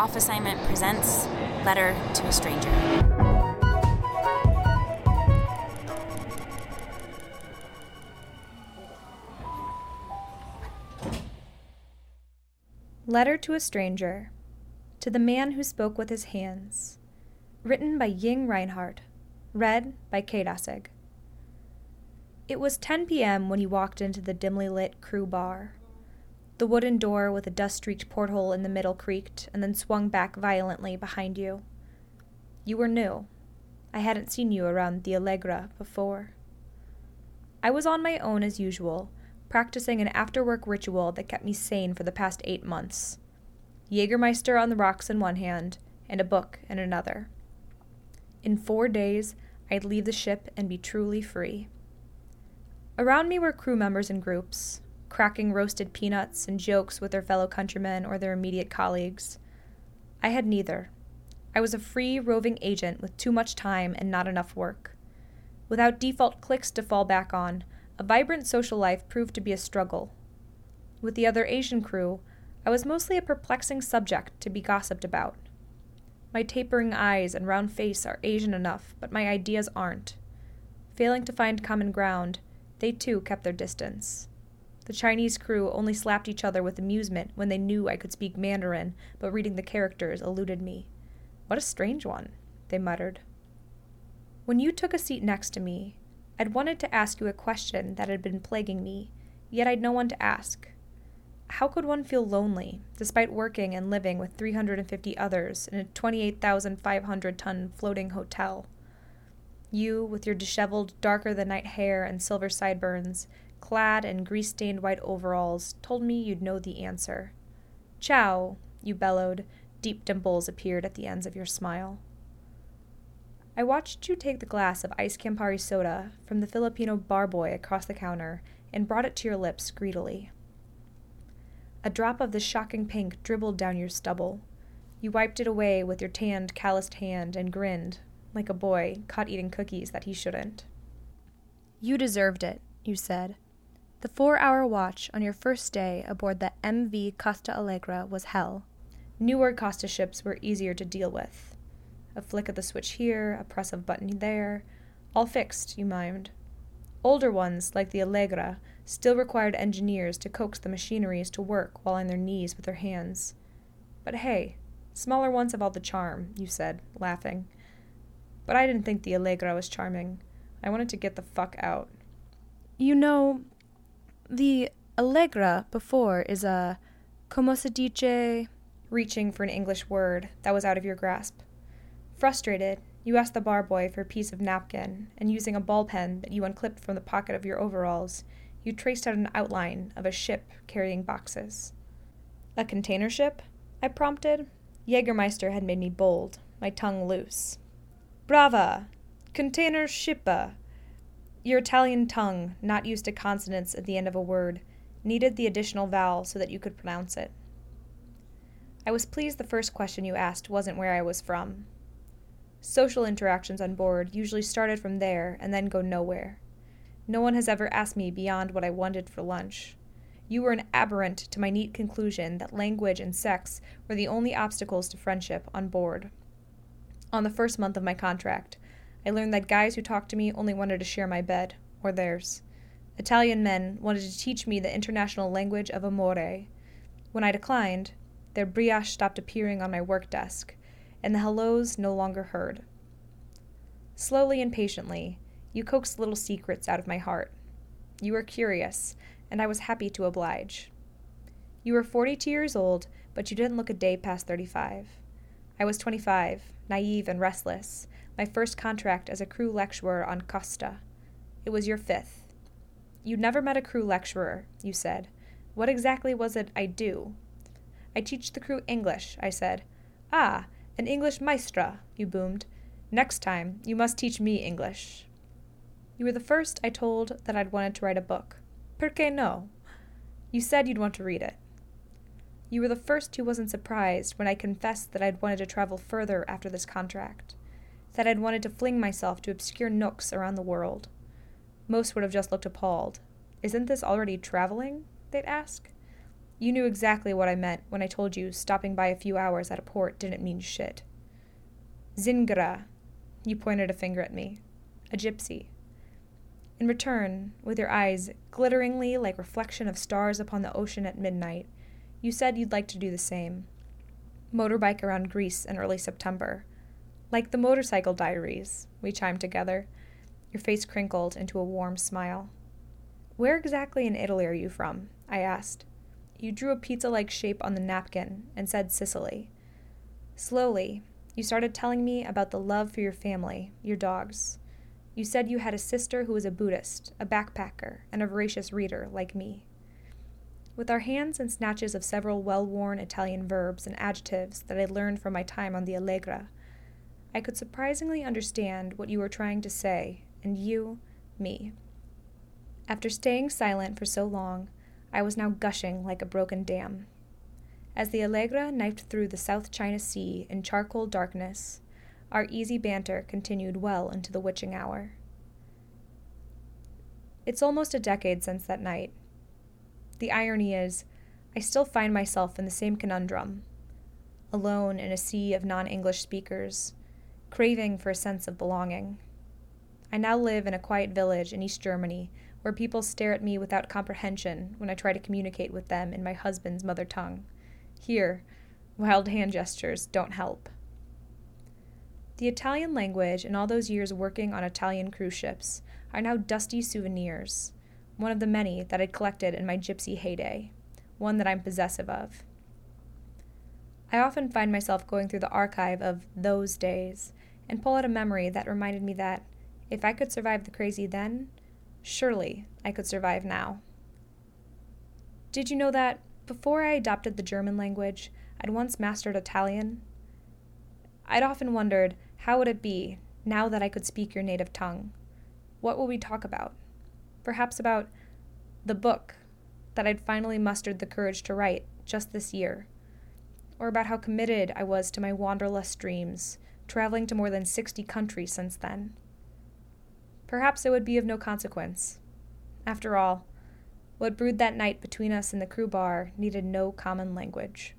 Off Assignment presents Letter to a Stranger. Letter to a Stranger To the Man Who Spoke with His Hands. Written by Ying Reinhardt. Read by Kate Essig. It was 10 p.m. when he walked into the dimly lit crew bar. The wooden door with a dust streaked porthole in the middle creaked and then swung back violently behind you. You were new. I hadn't seen you around the Allegra before. I was on my own as usual, practicing an after work ritual that kept me sane for the past eight months. Jägermeister on the rocks in one hand, and a book in another. In four days, I'd leave the ship and be truly free. Around me were crew members in groups, cracking roasted peanuts and jokes with their fellow countrymen or their immediate colleagues. I had neither. I was a free, roving agent with too much time and not enough work. Without default cliques to fall back on, a vibrant social life proved to be a struggle. With the other Asian crew, I was mostly a perplexing subject to be gossiped about. My tapering eyes and round face are Asian enough, but my ideas aren't. Failing to find common ground, they too kept their distance. The Chinese crew only slapped each other with amusement when they knew I could speak Mandarin, but reading the characters eluded me. What a strange one, they muttered. When you took a seat next to me, I'd wanted to ask you a question that had been plaguing me, yet I'd no one to ask. How could one feel lonely, despite working and living with 350 others in a 28,500 ton floating hotel? You, with your disheveled, darker than night hair and silver sideburns, clad in grease stained white overalls, told me you'd know the answer. Chow, you bellowed. Deep dimples appeared at the ends of your smile. I watched you take the glass of iced Campari soda from the Filipino bar boy across the counter and brought it to your lips greedily. A drop of the shocking pink dribbled down your stubble. You wiped it away with your tanned, calloused hand and grinned, like a boy caught eating cookies that he shouldn't. You deserved it, you said. The four hour watch on your first day aboard the MV Costa Allegra was hell. Newer Costa ships were easier to deal with. A flick of the switch here, a press of button there, all fixed, you mind. Older ones, like the Allegra, still required engineers to coax the machineries to work while on their knees with their hands. But hey, smaller ones have all the charm, you said, laughing. But I didn't think the Allegra was charming. I wanted to get the fuck out. You know, the Allegra before is a como se dice, reaching for an English word that was out of your grasp. Frustrated, you asked the bar boy for a piece of napkin, and using a ball pen that you unclipped from the pocket of your overalls, you traced out an outline of a ship carrying boxes. A container ship? I prompted. Jägermeister had made me bold, my tongue loose. Brava! Container shippa! Your Italian tongue, not used to consonants at the end of a word, needed the additional vowel so that you could pronounce it. I was pleased the first question you asked wasn't where I was from. Social interactions on board usually started from there and then go nowhere. No one has ever asked me beyond what I wanted for lunch. You were an aberrant to my neat conclusion that language and sex were the only obstacles to friendship on board. On the first month of my contract, I learned that guys who talked to me only wanted to share my bed, or theirs. Italian men wanted to teach me the international language of amore. When I declined, their brioche stopped appearing on my work desk, and the hellos no longer heard. Slowly and patiently, you coaxed little secrets out of my heart. You were curious, and I was happy to oblige. You were 42 years old, but you didn't look a day past 35. I was 25, naive and restless, my first contract as a crew lecturer on Costa. It was your fifth. You'd never met a crew lecturer, you said. What exactly was it I do? I teach the crew English, I said. Ah, an English maestra, you boomed. Next time, you must teach me English. You were the first I told that I'd wanted to write a book. Per que no? You said you'd want to read it. You were the first who wasn't surprised when I confessed that I'd wanted to travel further after this contract that I'd wanted to fling myself to obscure nooks around the world. Most would have just looked appalled. Isn't this already traveling? they'd ask. You knew exactly what I meant when I told you stopping by a few hours at a port didn't mean shit. Zingra. You pointed a finger at me. A gypsy. In return, with your eyes glitteringly like reflection of stars upon the ocean at midnight, you said you'd like to do the same. Motorbike around Greece in early September. Like the motorcycle diaries, we chimed together. Your face crinkled into a warm smile. Where exactly in Italy are you from? I asked. You drew a pizza like shape on the napkin and said Sicily. Slowly, you started telling me about the love for your family, your dogs, you said you had a sister who was a Buddhist, a backpacker, and a voracious reader like me. With our hands and snatches of several well worn Italian verbs and adjectives that I learned from my time on the Allegra, I could surprisingly understand what you were trying to say, and you, me. After staying silent for so long, I was now gushing like a broken dam. As the Allegra knifed through the South China Sea in charcoal darkness, our easy banter continued well into the witching hour. It's almost a decade since that night. The irony is, I still find myself in the same conundrum, alone in a sea of non English speakers, craving for a sense of belonging. I now live in a quiet village in East Germany where people stare at me without comprehension when I try to communicate with them in my husband's mother tongue. Here, wild hand gestures don't help. The Italian language and all those years working on Italian cruise ships are now dusty souvenirs, one of the many that I'd collected in my gypsy heyday, one that I'm possessive of. I often find myself going through the archive of those days and pull out a memory that reminded me that, if I could survive the crazy then, surely I could survive now. Did you know that, before I adopted the German language, I'd once mastered Italian? I'd often wondered how would it be, now that I could speak your native tongue? What would we talk about? Perhaps about the book that I'd finally mustered the courage to write just this year. Or about how committed I was to my wanderlust dreams, traveling to more than 60 countries since then. Perhaps it would be of no consequence. After all, what brewed that night between us in the crew bar needed no common language.